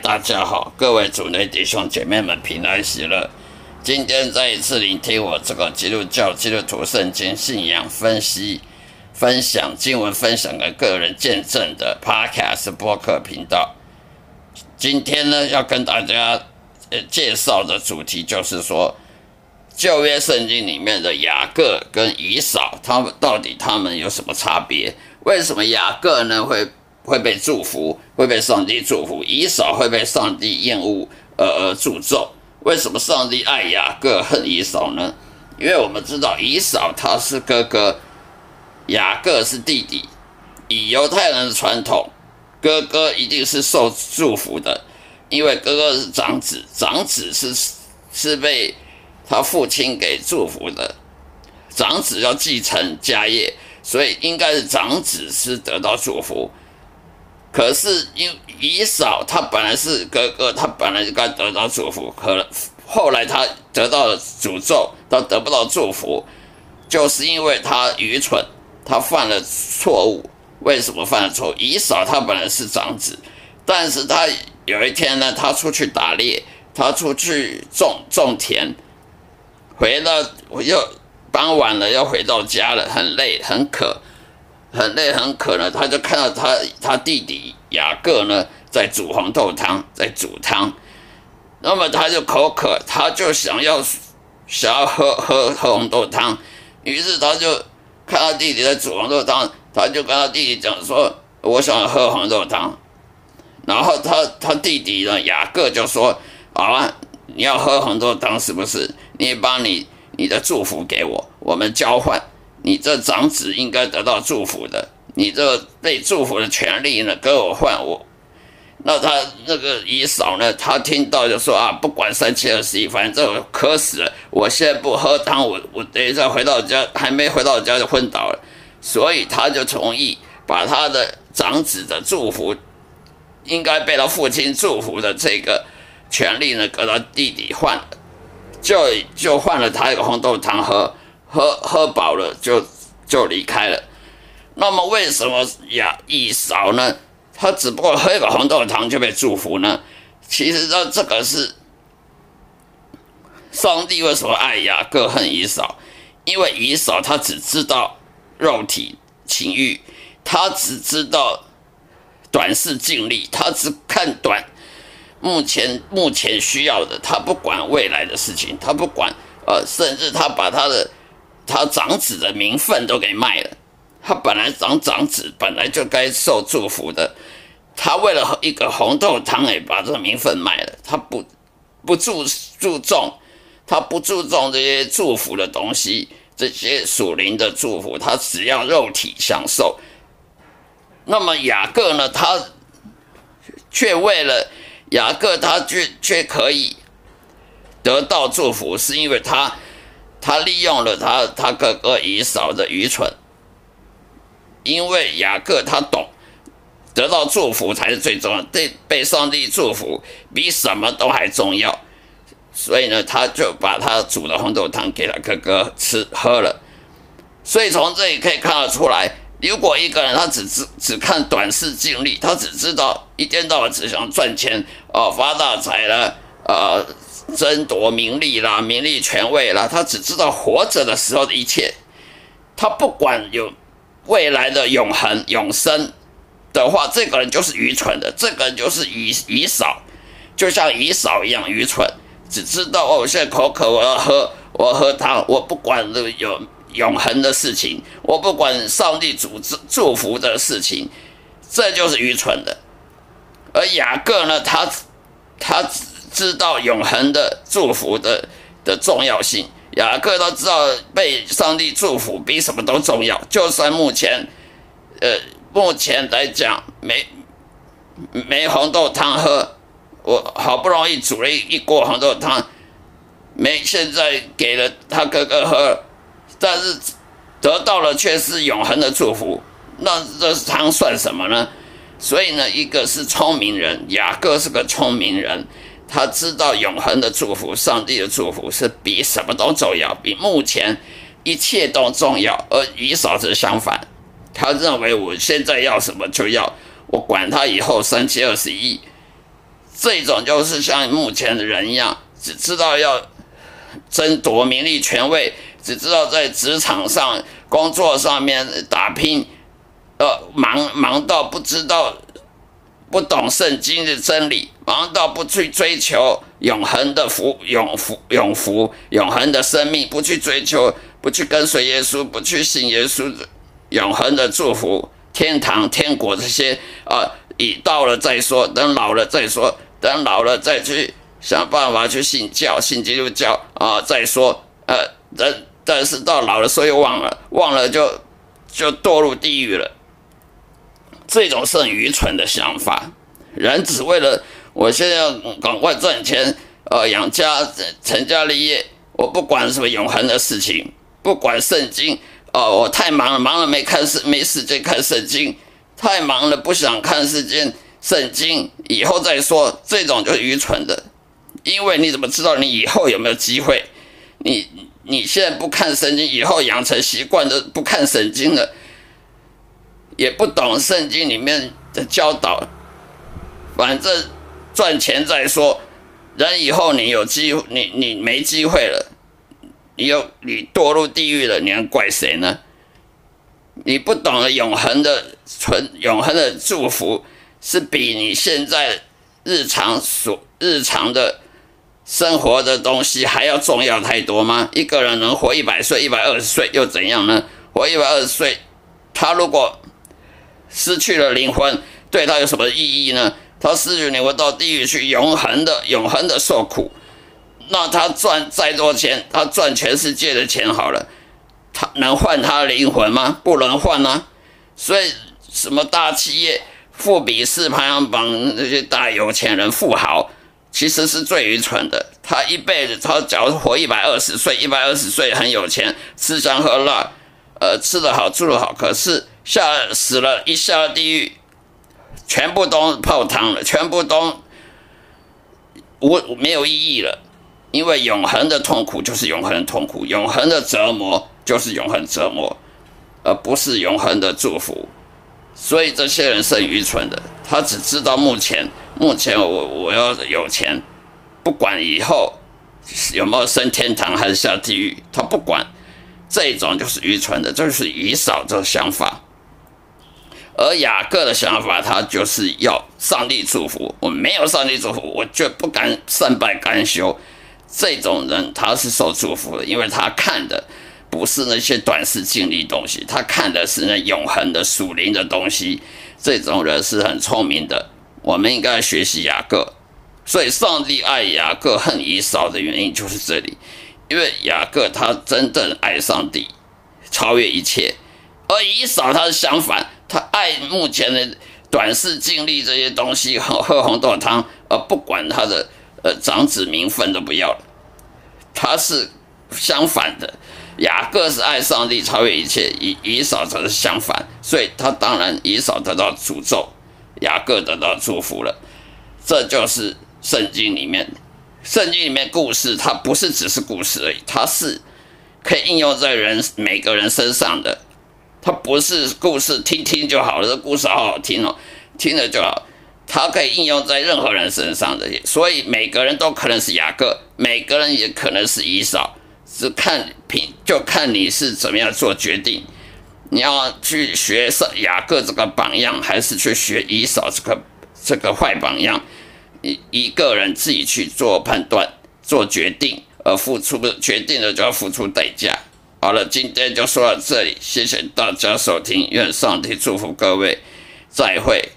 大家好，各位主内弟兄姐妹们平安喜乐。今天再一次聆听我这个基督教基督徒圣经信仰分析、分享经文、分享的个人见证的 Podcast 播客频道。今天呢，要跟大家呃介绍的主题就是说，旧约圣经里面的雅各跟以扫，他们到底他们有什么差别？为什么雅各呢会？会被祝福，会被上帝祝福；以扫会被上帝厌恶，而而诅咒。为什么上帝爱雅各，恨以扫呢？因为我们知道以扫他是哥哥，雅各是弟弟。以犹太人的传统，哥哥一定是受祝福的，因为哥哥是长子，长子是是被他父亲给祝福的，长子要继承家业，所以应该是长子是得到祝福。可是，因以扫他本来是哥哥，他本来就该得到祝福，可后来他得到了诅咒，他得不到祝福，就是因为他愚蠢，他犯了错误。为什么犯了错误？以扫他本来是长子，但是他有一天呢，他出去打猎，他出去种种田，回到又傍晚了，要回到家了，很累很渴。很累很渴呢，他就看到他他弟弟雅各呢在煮红豆汤，在煮汤，那么他就口渴，他就想要想要喝喝喝红豆汤，于是他就看到弟弟在煮红豆汤，他就跟他弟弟讲说：“我想喝红豆汤。”然后他他弟弟呢雅各就说：“好啊，你要喝红豆汤是不是？你把你你的祝福给我，我们交换。”你这长子应该得到祝福的，你这被祝福的权利呢，跟我换我。那他那个姨嫂呢，他听到就说啊，不管三七二十一，反正我渴死了，我现在不喝汤，我我等一下回到家，还没回到家就昏倒了。所以他就同意把他的长子的祝福，应该被他父亲祝福的这个权利呢，给他弟弟换了，就就换了他一个红豆汤喝。喝喝饱了就就离开了。那么为什么雅一扫呢？他只不过喝一个红豆汤就被祝福呢？其实这这个是上帝为什么爱雅各恨以少？因为以少他只知道肉体情欲，他只知道短视尽力，他只看短目前目前需要的，他不管未来的事情，他不管呃，甚至他把他的。他长子的名分都给卖了，他本来长长子本来就该受祝福的，他为了一个红豆汤也把这个名分卖了，他不不注注重，他不注重这些祝福的东西，这些属灵的祝福，他只要肉体享受。那么雅各呢？他却为了雅各，他却却可以得到祝福，是因为他。他利用了他他哥哥以嫂的愚蠢，因为雅各他懂，得到祝福才是最重要，对被上帝祝福比什么都还重要，所以呢，他就把他煮的红豆汤给了哥哥吃喝了。所以从这里可以看得出来，如果一个人他只只只看短视经历，他只知道一天到晚只想赚钱哦发大财了呃。争夺名利啦，名利权位啦，他只知道活着的时候的一切，他不管有未来的永恒永生的话，这个人就是愚蠢的，这个人就是以以少，就像以少一样愚蠢，只知道哦，我现在口渴，我要喝，我喝汤，我不管有永恒的事情，我不管上帝主祝祝福的事情，这就是愚蠢的。而雅各呢，他他。知道永恒的祝福的的重要性，雅各都知道被上帝祝福比什么都重要。就算目前，呃，目前来讲没没红豆汤喝，我好不容易煮了一一锅红豆汤，没现在给了他哥哥喝，但是得到了却是永恒的祝福，那这汤算什么呢？所以呢，一个是聪明人，雅各是个聪明人。他知道永恒的祝福，上帝的祝福是比什么都重要，比目前一切都重要。而以嫂子相反，他认为我现在要什么就要，我管他以后三七二十一，这种就是像目前的人一样，只知道要争夺名利权位，只知道在职场上、工作上面打拼，呃，忙忙到不知道、不懂圣经的真理，忙到不去追求永恒的福、永福、永福、永恒的生命，不去追求，不去跟随耶稣，不去信耶稣永恒的祝福、天堂、天国这些啊。已到了再说，等老了再说，等老了再去想办法去信教，信基督教啊，再说，呃，但但是到老了，所以忘了，忘了就就堕入地狱了。这种是很愚蠢的想法。人只为了我现在要赶快赚钱，呃，养家成家立业，我不管什么永恒的事情，不管圣经，哦，我太忙了，忙了没看时没时间看圣经。太忙了，不想看世间圣经，以后再说。这种就是愚蠢的，因为你怎么知道你以后有没有机会？你你现在不看圣经，以后养成习惯的不看圣经了，也不懂圣经里面的教导，反正赚钱再说。人以后你有机会，你你没机会了，你又你堕入地狱了，你能怪谁呢？你不懂得永恒的存永恒的祝福，是比你现在日常所日常的生活的东西还要重要太多吗？一个人能活一百岁、一百二十岁又怎样呢？活一百二十岁，他如果失去了灵魂，对他有什么意义呢？他失去灵魂到地狱去，永恒的、永恒的受苦。那他赚再多钱，他赚全世界的钱好了。他能换他灵魂吗？不能换啊！所以什么大企业、富比士排行榜那些大有钱人、富豪，其实是最愚蠢的。他一辈子，他假如活一百二十岁，一百二十岁很有钱，吃香喝辣，呃，吃得好，住得好。可是下死了，一下地狱，全部都泡汤了，全部都无没有意义了。因为永恒的痛苦就是永恒的痛苦，永恒的折磨。就是永恒折磨，而不是永恒的祝福。所以这些人是愚蠢的，他只知道目前，目前我我要有钱，不管以后有没有升天堂还是下地狱，他不管。这种就是愚蠢的，就是以少这想法。而雅各的想法，他就是要上帝祝福。我没有上帝祝福，我就不敢善拜甘休。这种人他是受祝福的，因为他看的。不是那些短视经历东西，他看的是那永恒的属灵的东西。这种人是很聪明的，我们应该学习雅各。所以，上帝爱雅各恨以扫的原因就是这里，因为雅各他真正爱上帝，超越一切；而以扫他是相反，他爱目前的短视经历这些东西，喝喝红豆汤，而不管他的呃长子名分都不要了。他是相反的。雅各是爱上帝超越一切，以以扫则是相反，所以他当然以扫得到诅咒，雅各得到祝福了。这就是圣经里面，圣经里面故事，它不是只是故事而已，它是可以应用在人每个人身上的。它不是故事听听就好了，这故事好好听哦，听了就好。它可以应用在任何人身上的，所以每个人都可能是雅各，每个人也可能是以扫。只看品，就看你是怎么样做决定。你要去学上雅各这个榜样，还是去学以扫这个这个坏榜样？一一个人自己去做判断、做决定，而付出决定了就要付出代价。好了，今天就说到这里，谢谢大家收听，愿上帝祝福各位，再会。